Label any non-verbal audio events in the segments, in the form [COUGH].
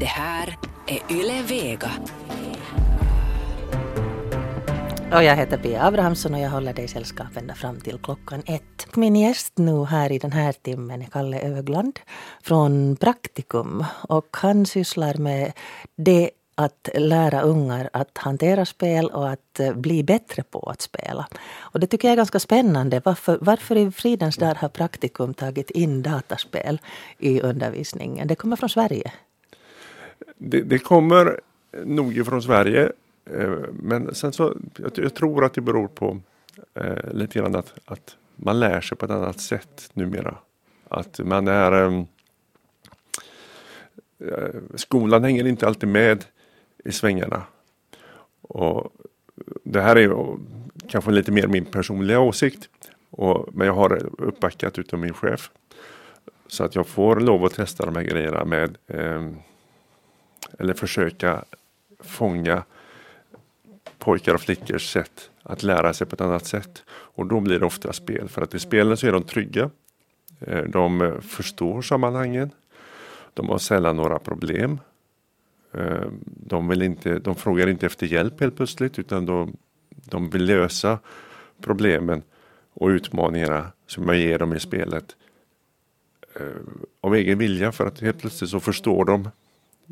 Det här är Yle Vega. Och jag heter Pia Abrahamsson och jag håller dig sällskap ända fram till klockan ett. Min gäst nu här i den här timmen är Kalle Ögland från Praktikum. Och han sysslar med det att lära ungar att hantera spel och att eh, bli bättre på att spela. Och det tycker jag är ganska spännande. Varför, varför i fridens dag har Praktikum tagit in dataspel i undervisningen? Det kommer från Sverige. Det, det kommer nog från Sverige. Eh, men sen så, jag, jag tror att det beror på eh, lite grann att, att man lär sig på ett annat sätt numera. Att man är eh, eh Skolan hänger inte alltid med i svängarna. Och det här är kanske lite mer min personliga åsikt. Och, men jag har uppbackat utav min chef. Så att jag får lov att testa de här grejerna med eh, eller försöka fånga pojkar och flickors sätt att lära sig på ett annat sätt. Och då blir det ofta spel. För att i spelen så är de trygga. Eh, de eh, förstår sammanhangen. De har sällan några problem. Eh, de, vill inte, de frågar inte efter hjälp helt plötsligt utan de, de vill lösa problemen och utmaningarna som jag ger dem i spelet av egen vilja för att helt plötsligt så förstår de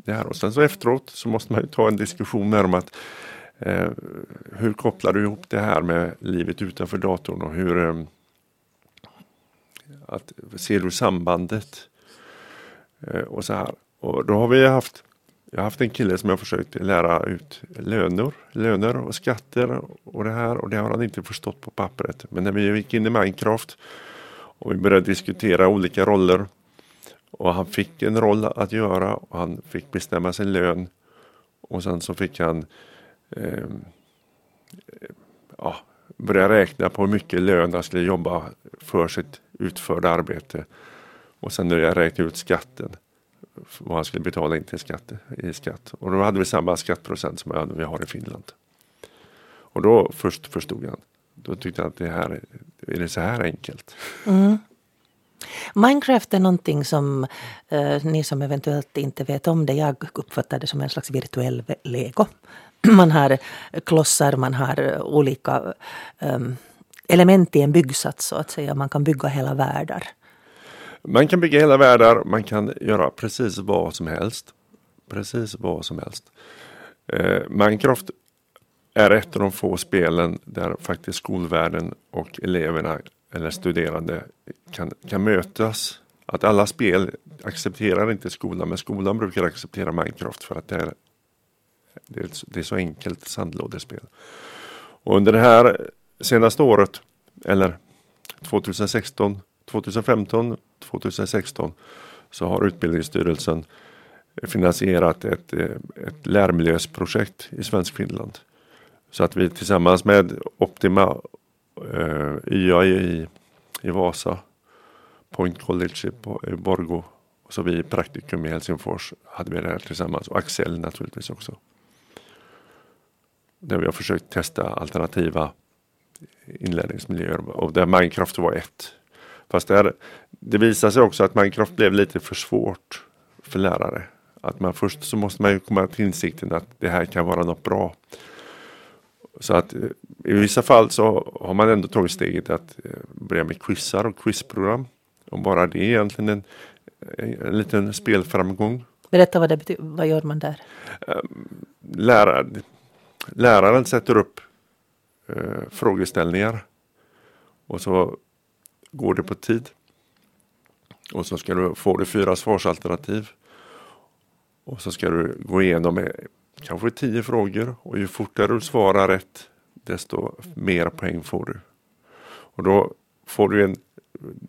det här. Och sen så efteråt så måste man ta en diskussion med dem att eh, hur kopplar du ihop det här med livet utanför datorn och hur eh, att, ser du sambandet? Eh, och så här. Och då har vi haft jag har haft en kille som jag försökt lära ut löner, löner och skatter och det här och det har han inte förstått på pappret. Men när vi gick in i Minecraft och vi började diskutera olika roller och han fick en roll att göra och han fick bestämma sin lön och sen så fick han ehm, eh, ja, börja räkna på hur mycket lön han skulle jobba för sitt utförda arbete. Och sen började jag räkna ut skatten vad han skulle betala in till skatt, i skatt. Och då hade vi samma skattprocent som vi har i Finland. Och då först förstod han. Då tyckte han att det här är det så här enkelt. Mm. Minecraft är någonting som eh, ni som eventuellt inte vet om det, jag uppfattar det som en slags virtuell lego. [CLEARS THROAT] Man har klossar, man har olika eh, element i en byggsats så att säga. Man kan bygga hela världar. Man kan bygga hela världar, man kan göra precis vad som helst. Precis vad som helst. Eh, Minecraft är ett av de få spelen där faktiskt skolvärlden och eleverna eller studerande kan, kan mötas. Att alla spel accepterar inte skolan men skolan brukar acceptera Minecraft för att det är, det är, det är så enkelt sandlådespel. Och under det här senaste året, eller 2016, 2015, 2016 så har Utbildningsstyrelsen finansierat ett, eh, ett lärmiljösprojekt i Svensk Finland. Så att vi tillsammans med Optima Eh, YA i, i Vasa, Point College i, i Borgo och så vi Praktikum i Helsingfors hade vi det här tillsammans och Axel naturligtvis också. Där vi har försökt testa alternativa inlärningsmiljöer och där Minecraft var ett. Fast det, här, det visade sig också att Minecraft blev lite för svårt för lärare. Att man först så måste man ju komma till insikten att det här kan vara något bra. Så att eh, i vissa fall så har man ändå tagit steget att eh, börja med quizar och quizprogram. Och bara det är egentligen en, en liten spelframgång. Berätta vad det betyder. Vad gör man där? Ehm, Lärare, läraren sätter upp eh, frågeställningar. Och så går det på tid. Och så ska du få du fyra svarsalternativ. Och så ska du gå igenom kanske tio frågor och ju fortare du svarar rätt desto mer poäng får du. Och då får du en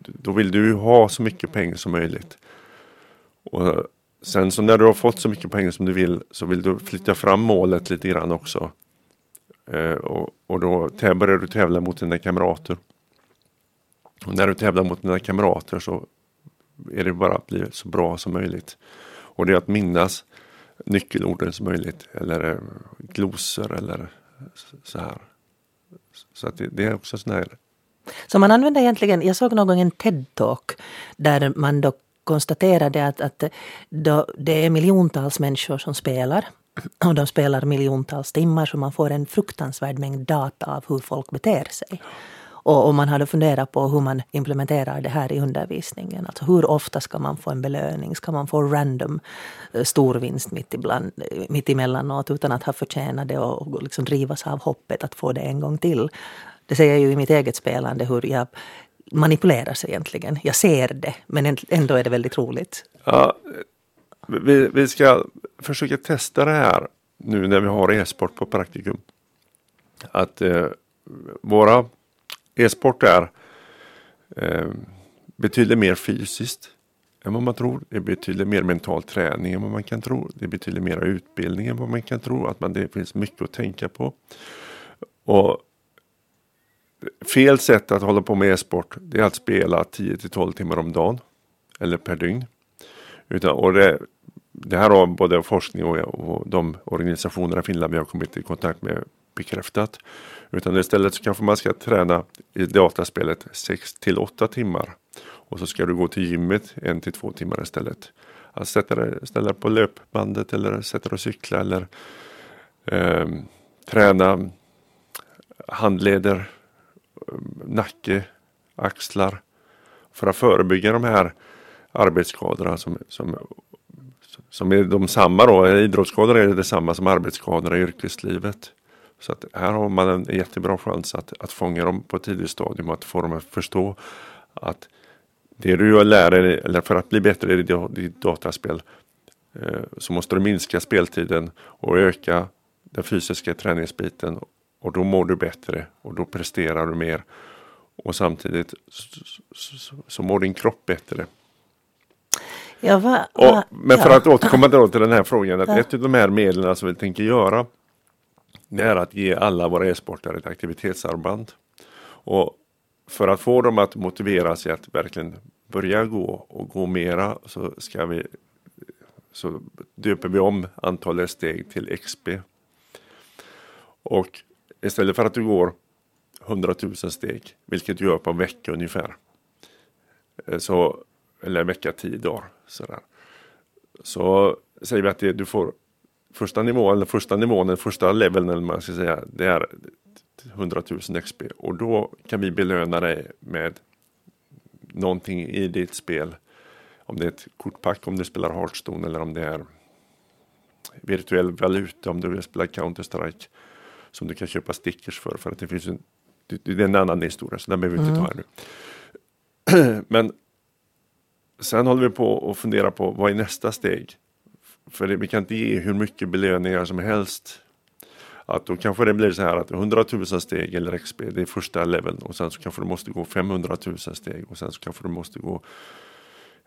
då vill du ha så mycket pengar som möjligt. Och sen så när du har fått så mycket pengar som du vill så vill du flytta fram målet lite grann också. Eh, och, och då börjar du tävla mot dina kamrater. Och när du tävlar mot dina kamrater så är det bara att bli så bra som möjligt. Och det är att minnas nyckelorden som möjligt eller eh, glosor eller så här. Så att det, det är också sån här. Så man använder egentligen, jag såg någon gång en TED-talk där man då konstaterade att, att då det är miljontals människor som spelar och de spelar miljontals timmar så man får en fruktansvärd mängd data av hur folk beter sig. Och, och man hade funderat på hur man implementerar det här i undervisningen. Alltså hur ofta ska man få en belöning? Ska man få random eh, storvinst mitt, ibland, eh, mitt emellanåt utan att ha förtjänat det och, och liksom drivas av hoppet att få det en gång till? Det ser jag ju i mitt eget spelande hur jag manipuleras egentligen. Jag ser det, men ändå är det väldigt roligt. Ja, vi, vi ska försöka testa det här nu när vi har e-sport på praktikum. Att eh, våra e-sport är eh, betydligt mer fysiskt än vad man tror. Det är betydligt mer mental träning än vad man kan tro. Det är betydligt mer utbildning än vad man kan tro. Att man, det finns mycket att tänka på. Och fel sätt att hålla på med e-sport det är att spela 10 till 12 timmar om dagen. Eller per dygn. Utan, och det, det här har både forskning och, och de organisationer i Finland vi har kommit i kontakt med bekräftat. Utan istället så kanske man ska träna i dataspelet 6 till 8 timmar. Och så ska du gå till gymmet en till två timmar istället. Att sätta dig, ställa dig på löpbandet eller sätta dig och cykla eller eh, träna handleder, ehm, nacke, axlar. För att förebygga de här arbetsskadorna som, som, som är de samma då. Idrottsskador är detsamma som arbetsskador i yrkeslivet. Så att här har man en jättebra chans att, att fånga dem på ett tidigt stadium och att få dem att förstå att det du lär dig, eller för att bli bättre i ditt dataspel, eh, så måste du minska speltiden och öka den fysiska träningsbiten och då mår du bättre och då presterar du mer. Och samtidigt så, så, mår din kropp bättre. Ja, va, va, och, men för ja. att återkomma till den här frågan, att ja. ett av de här medlen som vi tänker göra det är att ge alla våra e-sportare ett aktivitetsarmband. Och för att få dem att motivera sig att verkligen börja gå och gå mera så ska vi så döper vi om antalet steg till XP. Och istället för att du går 100 000 steg, vilket du gör på en vecka ungefär, eh, så, eller en vecka, tio dagar, sådär, så säger vi att det, du får första nivån, eller första nivån, den första leveln eller man ska säga, det är 100 000 XP och då kan vi belöna dig med någonting i ditt spel. Om det är ett kortpack om du spelar Hearthstone eller om det är virtuell valuta om du vill spela Counter-Strike som du kan köpa stickers för för att det finns en, det är en annan historia så den behöver vi inte mm. ta här nu. [CLEARS THROAT] Men sen håller vi på att fundera på vad är nästa steg? För det, vi kan inte ge hur mycket belöningar som helst. Att då kanske det blir så här att 100 000 steg eller XP, det är första leveln och sen så kanske du måste gå 500 000 steg och sen så kanske du måste gå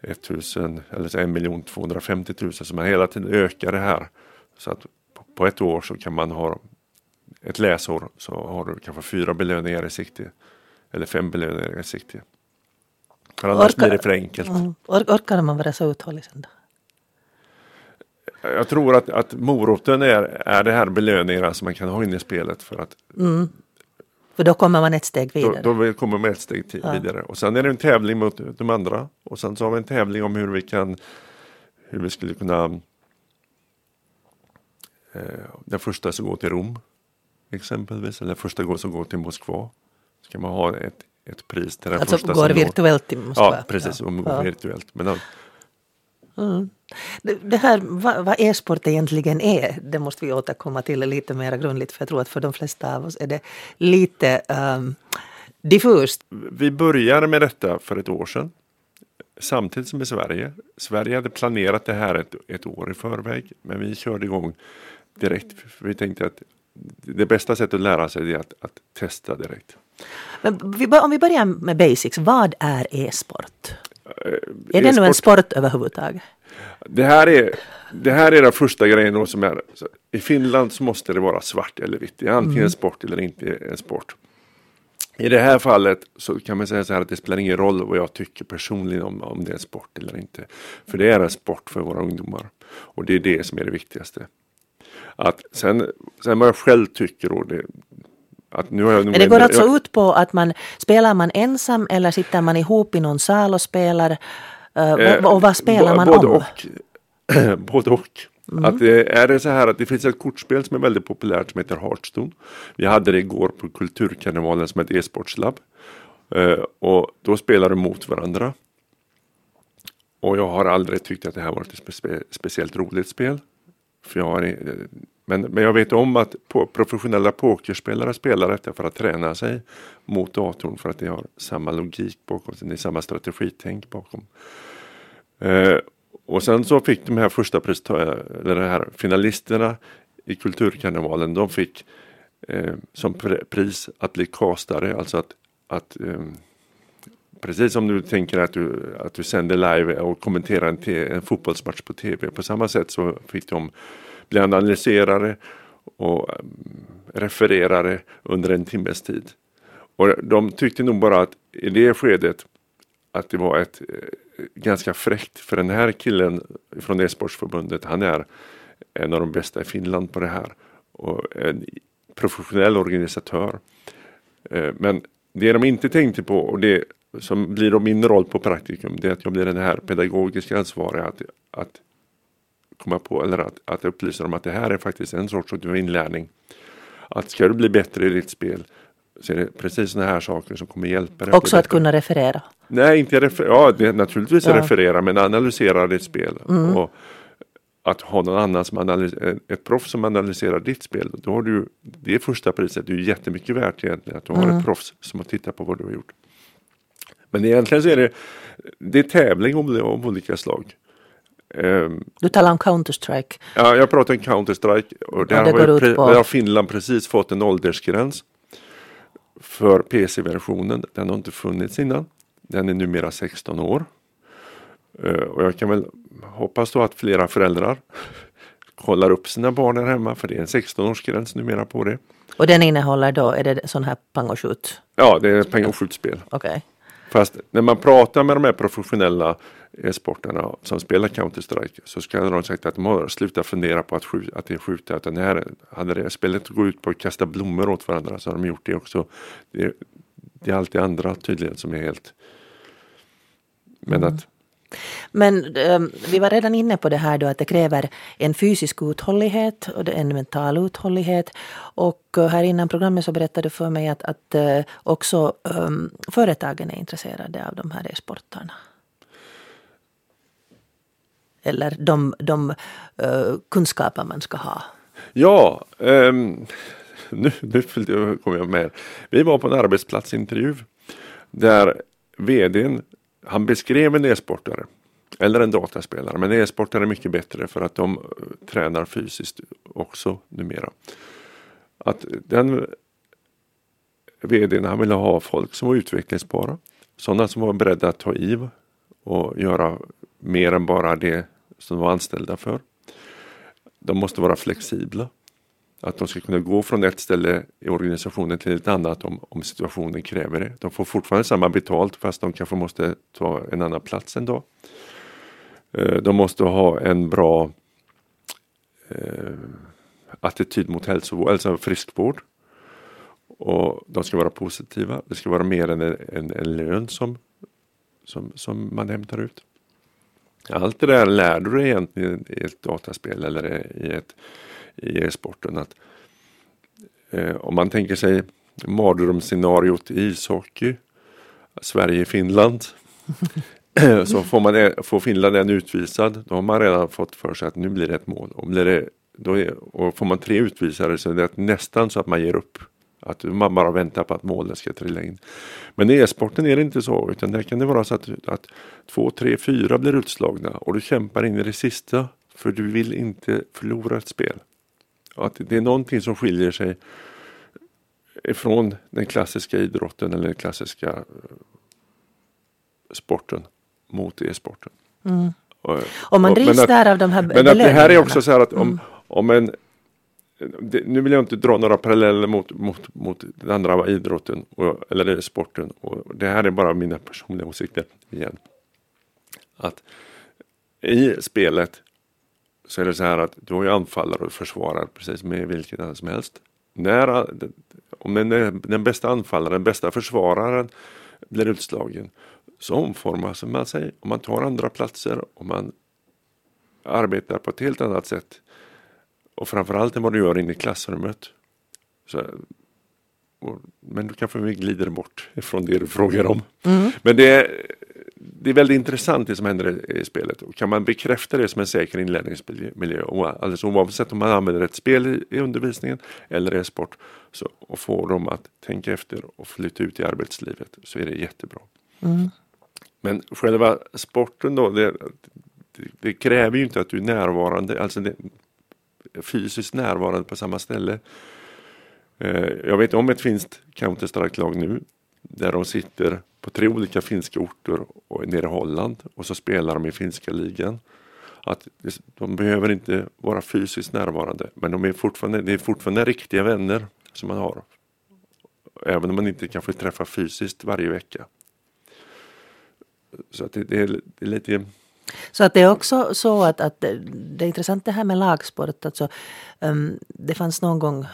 1000 eller 1 miljon 250 000 så man hela tiden ökar det här. Så att på ett år så kan man ha ett läsår så har du kanske fyra belöningar i sikte. Eller fem belöningar i sikte. För annars orkar, blir det för enkelt. Mm, orkar man vara så uthållig sen då? Jag tror att, att moroten är, är det här belöningarna som man kan ha inne i spelet för att mm. För då kommer man ett steg vidare. Då, då kommer man ett steg till, ja. vidare. Och sen är det en tävling mot de andra. Och sen så har vi en tävling om hur vi kan hur vi skulle kunna eh, den första som går till Rom exempelvis eller första som går till Moskva. Så kan man ha ett, ett pris till den alltså första går virtuellt till Moskva? Ja precis, ja. går ja. virtuellt. Men, Mm. Det, här vad, vad e-sport egentligen är, det måste vi återkomma till lite mer grundligt för jag tror att för de flesta av oss är det lite um, diffust. Vi började med detta för ett år sedan. Samtidigt som i Sverige. Sverige hade planerat det här ett, ett år i förväg men vi körde igång direkt. Vi tänkte att det bästa sättet att lära sig är att, att testa direkt. Men om vi börjar med basics, vad är e-sport? Är det nu en sport överhuvudtaget? Det här är, det här är den första grejen som är. I Finland så måste det vara svart eller vitt. Det är antingen mm. sport eller inte en sport. I det här fallet så kan man säga så här att det spelar ingen roll vad jag tycker personligen om, om det är en sport eller inte. För det är en sport för våra ungdomar. Och det är det som är det viktigaste. Att sen, sen vad jag själv tycker och det, att nu har jag Men det går alltså ut på att man spelar man ensam eller sitter man ihop i någon sal och spelar Uh, eh, och vad spelar man både om? Och, [CLEARS THROAT] både och. Mm. Att, är det så här att det finns ett kortspel som är väldigt populärt som heter Hearthstone. Vi hade det igår på Kulturkarnevalen som ett e-sportslabb. Uh, och då spelar de mot varandra. Och jag har aldrig tyckt att det här varit ett spe speciellt roligt spel. För jag har, men, men jag vet om att på, professionella pokerspelare spelar detta för att träna sig mot datorn för att det har samma logik bakom sig, det är samma strategitänk bakom. Eh, och sen så fick de här första eh, eller de här finalisterna i Kulturkarnevalen, de fick eh, som pris att bli castare, alltså att, att eh, Precis som du tänker att du, att du sänder live och kommenterar en, en fotbollsmatch på tv. På samma sätt så fick de bli analyserare och eh, refererare under en timmes tid. Och de tyckte nog bara att i det skedet att det var ett eh, ganska fräckt för den här killen från e-sportsförbundet han är en av de bästa i Finland på det här och en professionell organisatör. Eh, men det de inte tänkte på och det som blir då min roll på praktikum det är att jag blir den här pedagogiska ansvariga att, att komma på eller att, att upplysa dem att det här är faktiskt en sorts inlärning. Att ska du bli bättre i ditt spel så är det precis sådana här saker som kommer hjälpa dig. Också att kunna referera? Nej, inte referera. Ja, naturligtvis ja. referera men analysera ditt spel. Mm. Och att ha någon annan som analyserar, ett proffs som analyserar ditt spel. Då har du, det är första priset, det är jättemycket värt egentligen att du har mm. ett proffs som har tittat på vad du har gjort. Men egentligen så är det, det är tävling om, om olika slag. Um, du talar om Counter-Strike? Ja, jag pratar om Counter-Strike. Och där, och har, ju, på... där har Finland precis fått en åldersgräns för PC-versionen. Den har inte funnits innan. Den är numera 16 år. Uh, och jag kan väl hoppas då att flera föräldrar [LAUGHS] kollar upp sina barn här hemma för det är en 16-årsgräns numera på det. Och den innehåller då, är det sån här pang och skjut? Ja, det är pang och skjutspel. Okay. Fast när man pratar med de här professionella e-sportarna som spelar Counter-Strike så ska de sagt att de har slutat fundera på att, skjuta, att det skjuta. Utan här, hade det spelet gått ut på att kasta blommor åt varandra så har de gjort det också. Det, det är alltid andra tydligen som är helt... Men mm. att men eh, vi var redan inne på det här då att det kräver en fysisk uthållighet och en mental uthållighet. Och eh, här innan programmet så berättade du för mig att, att eh, också eh, företagen är intresserade av de här e-sportarna. Eller de, de eh, kunskaper man ska ha. Ja, um, [LAUGHS] nu, nu kommer jag med. Vi var på en arbetsplatsintervju där vdn han beskrev en e-sportare eller en dataspelare. Men e-sportare är mycket bättre för att de eh, tränar fysiskt också numera. Att den vdn han ville ha folk som var utvecklingsbara. Sådana som var beredda att ta i och göra mer än bara det som de var anställda för. De måste vara flexibla. Att de ska kunna gå från ett ställe i organisationen till ett annat om, om situationen kräver det. De får fortfarande samma betalt fast de kanske måste ta en annan plats en eh, dag. De måste ha en bra eh, attityd mot hälsovård, alltså friskvård. Och de ska vara positiva. Det ska vara mer än en, en, en lön som, som, som man hämtar ut. Allt det där lär du dig egentligen i ett dataspel eller i ett i e-sporten. Att, eh, om man tänker sig mardrömsscenariot i ishockey, Sverige-Finland. [LAUGHS] så får, man, får Finland en utvisad, då har man redan fått för sig att nu blir det ett mål. Och, blir det, då är, och får man tre utvisade så är det nästan så att man ger upp. Att man bara väntar på att målet ska trilla in. Men i e-sporten är det inte så utan där kan det vara så att, att två, tre, fyra blir utslagna och du kämpar in i det sista för du vill inte förlora ett spel. Att det är någonting som skiljer sig ifrån den klassiska idrotten eller den klassiska eh, sporten mot e-sporten. Mm. Och, man drivs där av de här Men att det här är också så här att om, mm. om en det, nu vill jag inte dra några paralleller mot, mot, mot den andra idrotten och, eller sporten. Och det här är bara mina personliga åsikter igen. Att i spelet så är det så här att du har ju anfallare och försvarare precis med vilket annat som helst. När, om den, den bästa anfallaren, den bästa försvararen blir utslagen så omformar man sig och man tar andra platser och man arbetar på ett helt annat sätt. Och framförallt än vad du gör inne i klassrummet. Så, och, men du kanske vi glider bort ifrån det du frågar om. Mm. Men det är, det är väldigt intressant det som händer i, spelet. Och kan man bekräfta det som en säker inlärningsmiljö, alldeles oavsett om man använder ett spel i, undervisningen eller i sport, så, och får dem att tänka efter och flytta ut i arbetslivet, så är det jättebra. Mm. Men själva sporten då, det, det, det kräver ju inte att du är närvarande, alltså det, fysiskt närvarande på samma ställe. Eh, jag vet om ett finskt Counter-Strike-lag nu där de sitter på tre olika finska orter och nere i Holland och så spelar de i finska ligan. Att de behöver inte vara fysiskt närvarande men de är fortfarande, det är fortfarande riktiga vänner som man har. Även om man inte kan få träffa fysiskt varje vecka. Så att det, det, är, det är lite så att det är också så att, att det är intressant det här med lagsport. Alltså, um, det fanns någon gång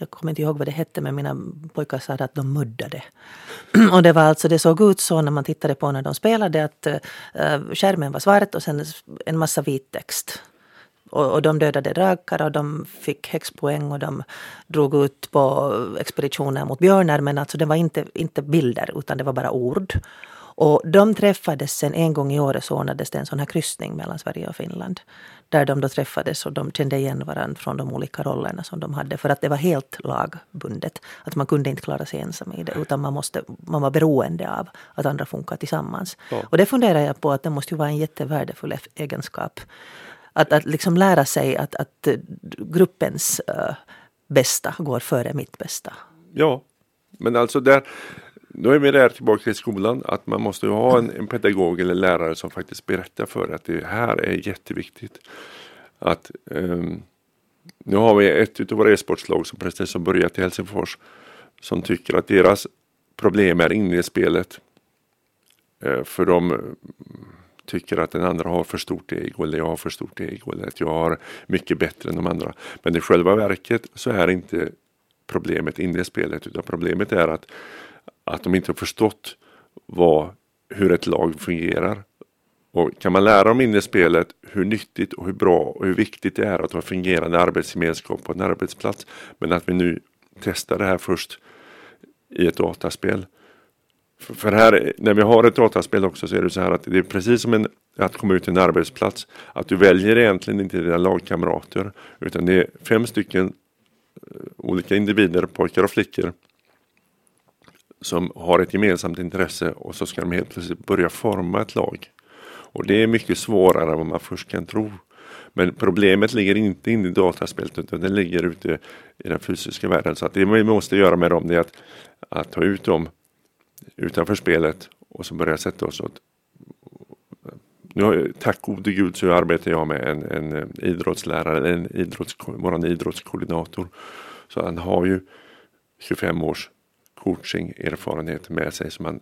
jag kommer inte ihåg vad det hette men mina pojkar sa att de muddade. [CLEARS THROAT] och det var alltså, det såg ut så när man tittade på när de spelade att uh, skärmen var svart och sen en massa vit text. Och, och de dödade drakar och de fick häxpoäng och de drog ut på expeditioner mot björnar men alltså det var inte, inte bilder utan det var bara ord. Och de träffades sen en gång i året så ordnades det en sån här kryssning mellan Sverige och Finland. Där de då träffades och de kände igen varandra från de olika rollerna som de hade. För att det var helt lagbundet. Att man kunde inte klara sig ensam i det. Utan man, måste, man var beroende av att andra funkar tillsammans. Ja. Och det funderar jag på att det måste ju vara en jättevärdefull egenskap. Att, att liksom lära sig att, att gruppens uh, bästa går före mitt bästa. Ja, men alltså där då är vi där tillbaka till skolan att man måste ha en, en pedagog eller lärare som faktiskt berättar för att det här är jätteviktigt. Att um, nu har vi ett av våra e-sportslag som precis har börjat i Helsingfors som tycker att deras problem är inne i spelet. Uh, för de eh, tycker att den andra har för stort ego eller jag har för stort ego eller att jag har mycket bättre än de andra. Men i själva verket så är inte problemet inne i spelet utan problemet är att att de inte har förstått vad, hur ett lag fungerar. Och kan man lära dem in i spelet hur nyttigt och hur bra och hur viktigt det är att ha fungerande arbetsgemenskap på en arbetsplats. Men att vi nu testar det här först i ett dataspel. För här, när vi har ett dataspel också så är det så här att det är precis som en, att komma ut till en arbetsplats. Att du väljer egentligen inte dina lagkamrater utan det är fem stycken eh, olika individer, pojkar och flickor som har ett gemensamt intresse och så ska de helt plötsligt börja forma ett lag. Och det är mycket svårare än vad man först kan tro. Men problemet ligger inte inne i dataspelet utan det ligger ute i den fysiska världen. Så att det vi måste göra med dem är att, att ta ut dem utanför spelet och så börja sätta oss åt nu, tack gode gud så arbetar jag med en, en eh, idrottslärare, en idrotts, vår idrottskoordinator. Så han har ju 25 års coaching-erfarenhet med sig. Så man,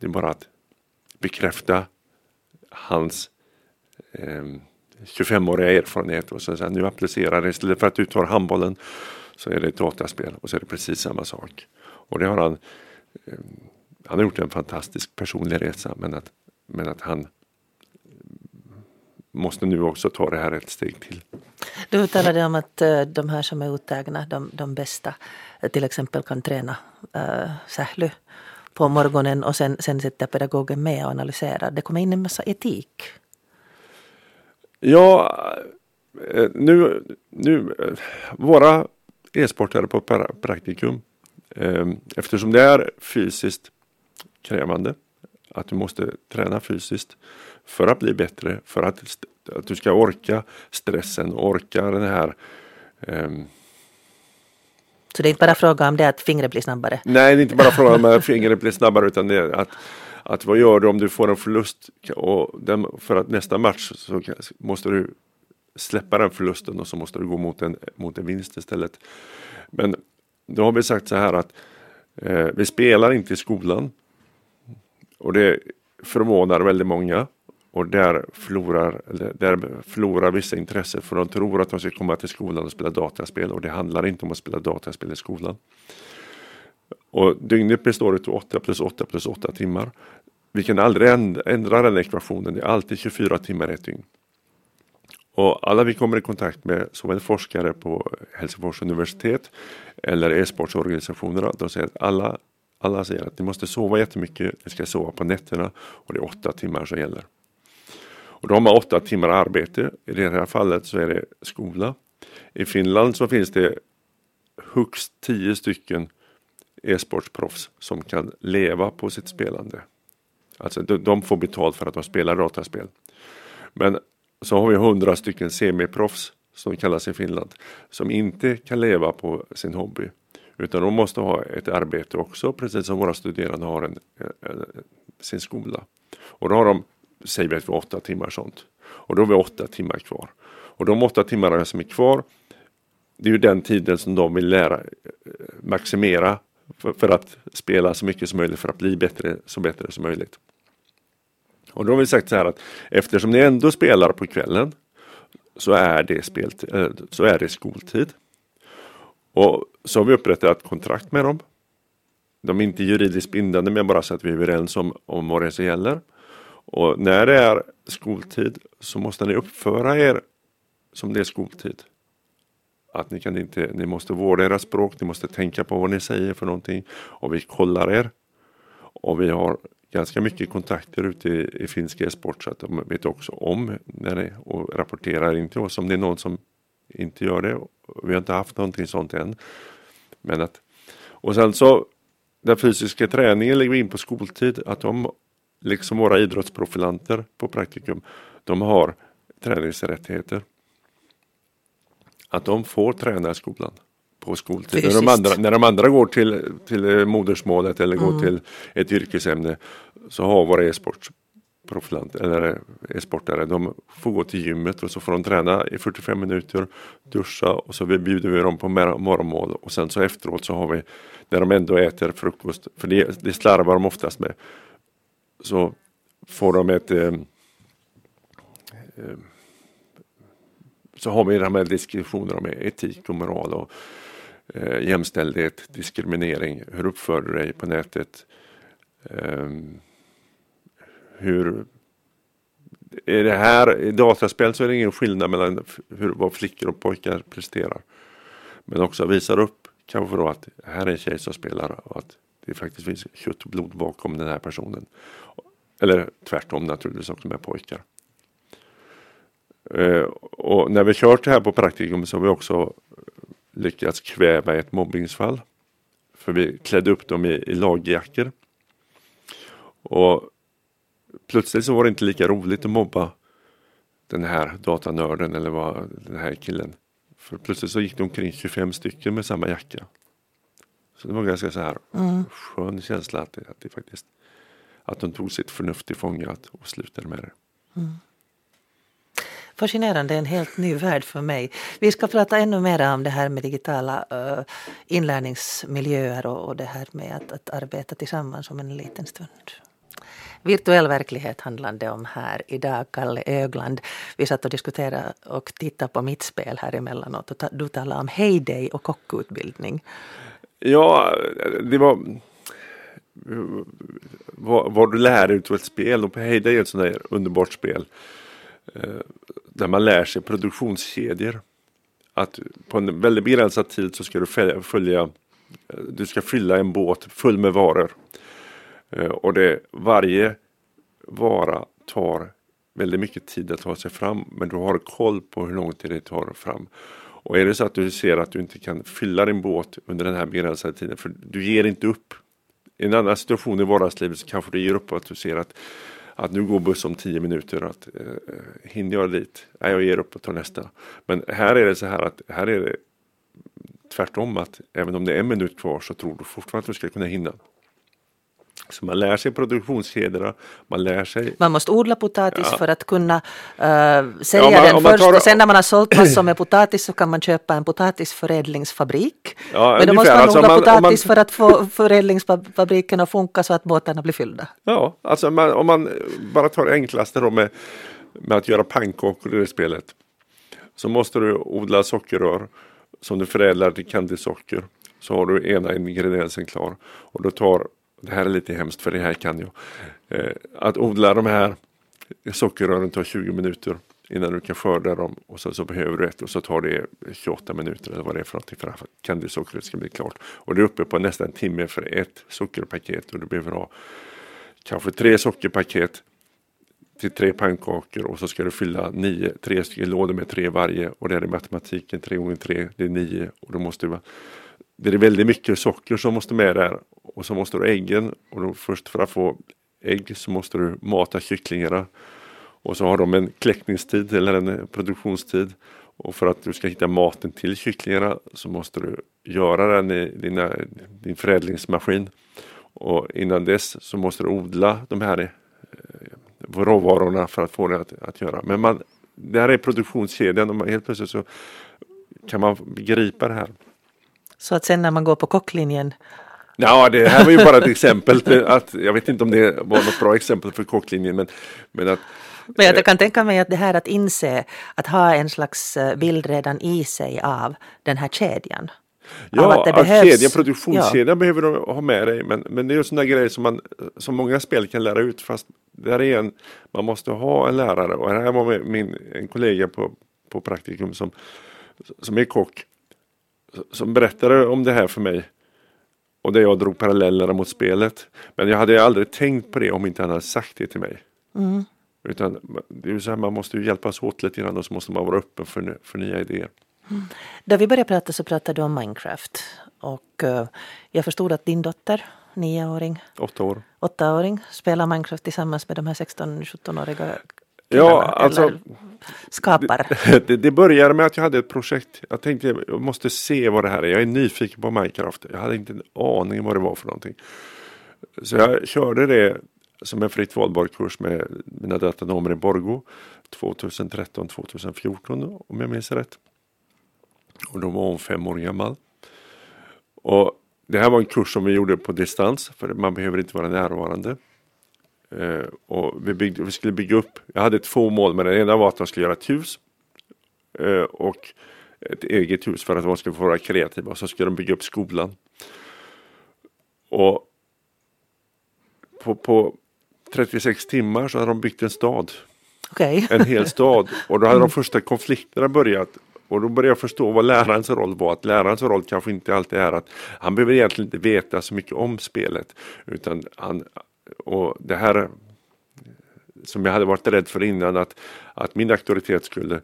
det är bara att bekräfta hans eh, 25-åriga erfarenhet och så, att nu applicerar det istället för att du tar handbollen så är det ett dataspel och så är det precis samma sak. Och det har han eh, han har gjort en fantastisk personlig resa men att, men att han måste nu också ta det här ett steg till. Du talade om att eh, de här som är uttagna, de, de bästa, eh, till exempel kan träna äh, sähly på morgonen och sen, sen sitter pedagogen med och analyserar. Det kommer in en massa etik. Ja, nu, nu våra e-sportare på praktikum, eftersom det är fysiskt krävande, att du måste träna fysiskt, för att bli bättre, för att, att du ska orka stressen, orka den här um, så det är inte bara fråga om det att fingret blir snabbare? Nej, det är inte bara fråga om att [LAUGHS] fingret blir snabbare utan det är att, att vad gör du om du får en förlust och den, för att nästa match så måste du släppa den förlusten och så måste du gå mot en, mot en vinst istället. Men då har vi sagt så här att eh, vi spelar inte i skolan. Och det förvånar väldigt många. Och där förlorar, där förlorar vissa intresset för de tror att de ska komma till skolan och spela dataspel och det handlar inte om att spela dataspel i skolan. Och dygnet består av 8 plus 8 plus 8 timmar. Vi kan aldrig ändra den ekvationen, det är alltid 24 timmar i ett dygn. Och alla vi kommer i kontakt med, såväl forskare på Helsingfors universitet eller e-sportsorganisationerna, de säger att alla, alla säger att ni måste sova jättemycket, ni ska sova på nätterna och det är åtta timmar som gäller. Och då har man åtta timmar arbete, i det här fallet så är det skola. I Finland så finns det högst tio stycken e-sportsproffs som kan leva på sitt spelande. Alltså de får betalt för att de spelar dataspel. Men så har vi hundra stycken semiproffs som kallas i Finland som inte kan leva på sin hobby. Utan de måste ha ett arbete också precis som våra studerande har en, en, sin skola. Och då har de, säger vi att vi har åtta timmar sånt. Och då har vi åtta timmar kvar. Och de åtta timmarna som är kvar det är ju den tiden som de vill lära eh, maximera för, för, att spela så mycket som möjligt för att bli bättre så bättre som möjligt. Och då har vi sagt så här att eftersom ni ändå spelar på kvällen så är det, spelt, så är det skoltid. Och så har vi upprättat kontrakt med dem. De är inte juridiskt bindande men bara så att vi är överens om, om vad det är som gäller. Och när det är skoltid så måste ni uppföra er som det är skoltid. Att ni, kan inte, ni måste vårda era språk, ni måste tänka på vad ni säger för någonting. Och vi kollar er. Och vi har ganska mycket kontakter ute i, i finsk e-sport så att de vet också om när det, och rapporterar in till oss om det är någon som inte gör det. Vi har inte haft någonting sånt än. Men att, och sen så den fysiska träningen lägger vi in på skoltid. Att de, liksom våra idrottsprofilanter på praktikum, de har träningsrättigheter. Att de får träna i skolan på skoltid. När de, andra, när de andra går till, till modersmålet eller mm. går till ett yrkesämne så har våra e-sport eller e-sportare, de får gå till gymmet och så får de träna i 45 minuter, duscha och så bjuder vi dem på morgonmål och sen så efteråt så har vi, när de ändå äter frukost, för det, det slarvar de oftast med, så får de ett eh, eh, så har vi de här diskussionerna om etik och moral och eh, jämställdhet, diskriminering, hur uppför du dig på nätet? Eh, hur är det här, i dataspel så är det ingen skillnad mellan hur, vad flickor och pojkar presterar. Men också visar upp kanske då att här är en tjej som spelar och att det faktiskt finns kött och blod bakom den här personen. Eller tvärtom naturligtvis också med pojkar. Eh, och när vi kört det här på praktikum så har vi också lyckats kväva ett mobbningsfall. För vi klädde upp dem i, i lagjackor. Och plötsligt så var det inte lika roligt att mobba den här datanörden eller vad den här killen. För plötsligt så gick det omkring 25 stycken med samma jacka. Så det var ganska så här mm. skön känsla att det, att det faktiskt att de tog sitt förnuft i fångat och slutade med det. Mm fascinerande, en helt ny värld för mig. Vi ska prata ännu mer om det här med digitala uh, inlärningsmiljöer och, och det här med att, att arbeta tillsammans om en liten stund. Virtuell verklighet handlade det om här idag, Kalle Ögland. Vi satt och diskuterade och tittade på mitt spel här emellanåt och du talade om Heyday och kockutbildning. Ja, det var vad, du lär dig av ett spel och på Heyday är ett sånt där underbart spel. Eh, där man lär sig produktionskedjor. Att på en väldigt begränsad tid så ska du följa, du ska fylla en båt full med varor. Eh, och det, varje vara tar väldigt mycket tid att ta sig fram men du har koll på hur lång tid det tar fram. Och är det så att du ser att du inte kan fylla din båt under den här begränsade tiden, för du ger inte upp. I en annan situation i vardagslivet så kanske du ger upp att du ser att att nu går buss om tio minuter, att eh, eh, hinner jag dit? Nej, jag ger upp och tar nästa. Men här är det så här att här är det tvärtom att även om det är en minut kvar så tror du fortfarande att du ska kunna hinna. Så man lär sig produktionskedjorna, man lär sig... Man måste odla potatis ja. för att kunna uh, sälja ja, man, den först tar... och sen när man har sålt massor med [CLEARS THROAT] potatis så kan man köpa en potatisförädlingsfabrik. Ja, Men då måste man alltså, odla man, potatis man... för att få förädlingsfabriken att funka så att båtarna blir fyllda. Ja, alltså man, om man bara tar det enklaste då med, med att göra pannkakor i det spelet. Så måste du odla sockerrör som du förädlar till kandisocker. så har du ena ingrediensen klar. Och då tar, det här är lite hemskt för det här kan jag. Eh, att odla de här sockerrören tar 20 minuter innan du kan skörda dem och så, så behöver du ett och så tar det 28 minuter eller vad det är för någonting för att kandisockret ska bli klart. Och du är uppe på nästan en timme för ett sockerpaket och du behöver ha kanske tre sockerpaket till tre pannkakor och så ska du fylla nio, tre lådor med tre varje och det är matematiken tre gånger tre, det är nio och då måste du det är väldigt mycket socker som måste med där och så måste du äggen och då först för att få ägg så måste du mata kycklingarna och så har de en kläckningstid eller en produktionstid och för att du ska hitta maten till kycklingarna så måste du göra den i dina, din förädlingsmaskin och innan dess så måste du odla de här eh, råvarorna för att få det att, att göra. Men man, det här är produktionskedjan och helt plötsligt så kan man begripa det här. Så att sen när man går på kocklinjen Ja, det här var ju bara ett exempel. [LAUGHS] Att, jag vet inte om det var något bra exempel för kocklinjen. Men, men, att, men jag kan tänka mig att det här att inse, att ha en slags eh, bild redan i sig av den här kedjan. Ja, att behövs, kedjan, produktionskedjan ja. behöver du ha med dig. Men, men det är ju sådana grejer som, man, som många spel kan lära ut. Fast där är en, man måste ha en lärare. Och här var min, en kollega på, på praktikum som, som är kock. Som berättade om det här för mig. Och där jag drog parallellerna mot spelet. Men jag hade aldrig tänkt på det om inte han hade sagt det till mig. Mm. Utan det är så här, man måste ju hjälpas åt lite grann och så måste man vara öppen för, för nya idéer. Mm. Då vi började prata så pratade du om Minecraft. Och uh, jag förstod att din dotter, nioåring, åtta år. åttaåring, spelar Minecraft tillsammans med de här 16-17-åriga Ja, alltså. Skapar. [LAUGHS] Det, det, började med att jag hade ett projekt. Jag tänkte jag måste se vad det här är. Jag är nyfiken på Minecraft. Jag hade inte en aning vad det var för någonting. Så jag körde det som en fritt valbar kurs med mina datanomer i Borgo 2013-2014 om jag minns rätt. Och då var hon fem år gammal. Och det här var en kurs som vi gjorde på distans för man behöver inte vara närvarande. Eh, och vi, byggde, vi, skulle bygga upp, jag hade två mål men det ena var att de skulle göra ett hus. Eh, och ett eget hus för att de skulle få vara kreativa. Och så skulle de bygga upp skolan. Och på, på 36 timmar så hade de byggt en stad. Okay. En hel [LAUGHS] stad. Och då hade de första konflikterna börjat. Och då började jag förstå vad lärarens roll var. Att lärarens roll kanske inte alltid är att han behöver egentligen inte veta så mycket om spelet. Utan han, och det här som jag hade varit rädd för innan att, att min auktoritet skulle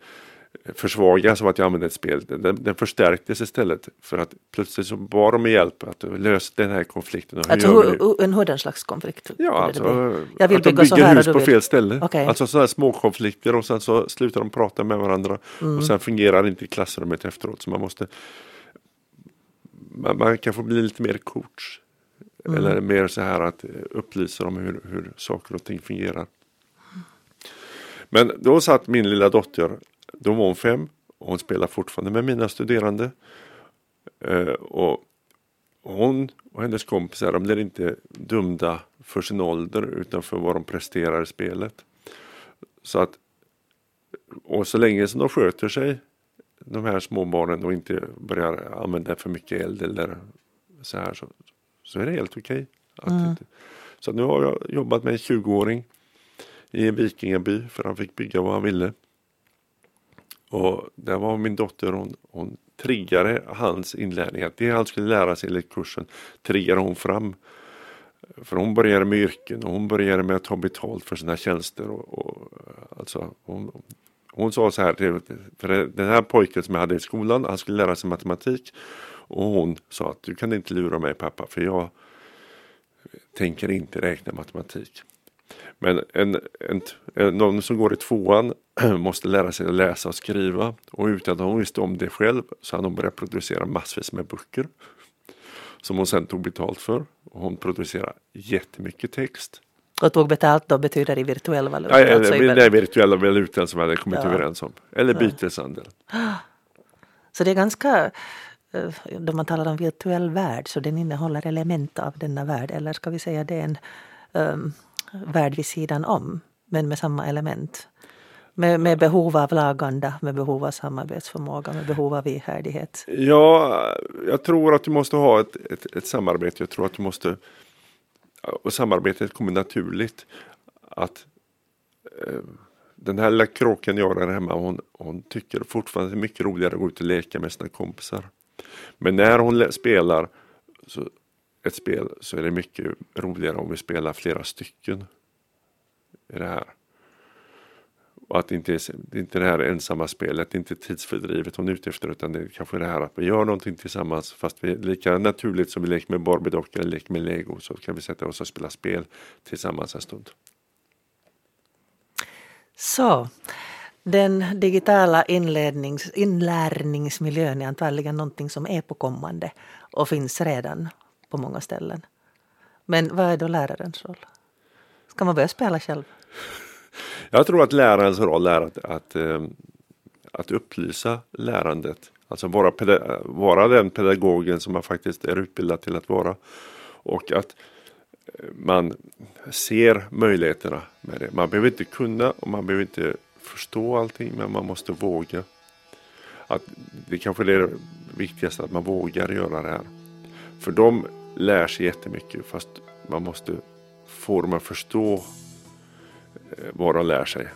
försvagas av att jag använde ett spel. Den, den förstärktes istället för att plötsligt så bad de hjälp att lösa den här konflikten. Och alltså hur, en hurdan slags konflikt? Ja, alltså jag vill att de bygger hus på fel ställe. Okay. Alltså sådana små konflikter och sen så slutar de prata med varandra mm. och sen fungerar inte klassrummet efteråt så man måste man, man kan få bli lite mer coach Mm. Eller mer så här att eh, upplysa dem hur, hur saker och ting fungerar. Men då satt min lilla dotter, då var hon fem och hon spelar fortfarande med mina studerande. Eh, och hon och hennes kompisar de blir inte dömda för sin ålder utan för vad de presterar i spelet. Så att, och så länge som de sköter sig, de här små barnen och inte börjar använda för mycket eld eller så här så, så är det helt okej. Okay. Mm. Så nu har jag jobbat med en 20-åring i en vikingaby för han fick bygga vad han ville. Och där var min dotter, hon, hon triggade hans inlärning. Att det han skulle lära sig enligt kursen triggade hon fram. För hon började med yrken och hon började med att ta betalt för sina tjänster. Och, och alltså, hon, hon sa så här, för den här pojken som jag hade i skolan, han skulle lära sig matematik. Och hon sa att du kan inte lura mig pappa för jag tänker inte räkna matematik. Men en, en, någon som går i tvåan [CLEARS THROAT] måste lära sig att läsa och skriva och utan att hon visste om det själv så hade hon börjat producera massvis med böcker. Som hon sen tog betalt för. Och hon producerade jättemycket text. Och tog betalt då betyder i virtuell valuta? Ja, alltså det är virtuella valutan som vi hade kommit ja. överens om. Eller byteshandel. Så det är ganska Eh, Eh, då man talar om virtuell värld så den innehåller element av denna värld eller ska vi säga det är en um, värld vid sidan om men med samma element? Med, med behov av laganda, med behov av samarbetsförmåga, med behov av ihärdighet. Ja, jag tror att du måste ha ett, ett, ett samarbete. Jag tror att du måste och samarbetet kommer naturligt. Att eh, den här lilla kråken jag har där hemma, hon, hon tycker fortfarande det är mycket roligare att gå ut och leka med sina kompisar. Men när hon spelar så, ett spel så är det mycket roligare om vi spelar flera stycken. I det här. Och att det inte är det, är inte det här ensamma spelet, det är inte tidsfördrivet hon är ute efter utan det är kanske det här att vi gör någonting tillsammans fast vi lika naturligt som vi leker med Barbie-dockor eller leker med Lego så kan vi sätta oss och spela spel tillsammans en stund. Så, den digitala inlärnings, inlärningsmiljön är antagligen någonting som är på kommande och finns redan på många ställen. Men vad är då lärarens roll? Ska man börja spela själv? Jag tror att lärarens roll är att, att, eh, att upplysa lärandet. Alltså vara, vara den pedagogen som man faktiskt är utbildad till att vara. Och att eh, man ser möjligheterna med det. Man behöver inte kunna och man behöver inte förstå allting men man måste våga. Att det kanske är det viktigaste att man vågar göra det här. För de lär sig jättemycket fast man måste få dem att förstå eh, vad de lär sig.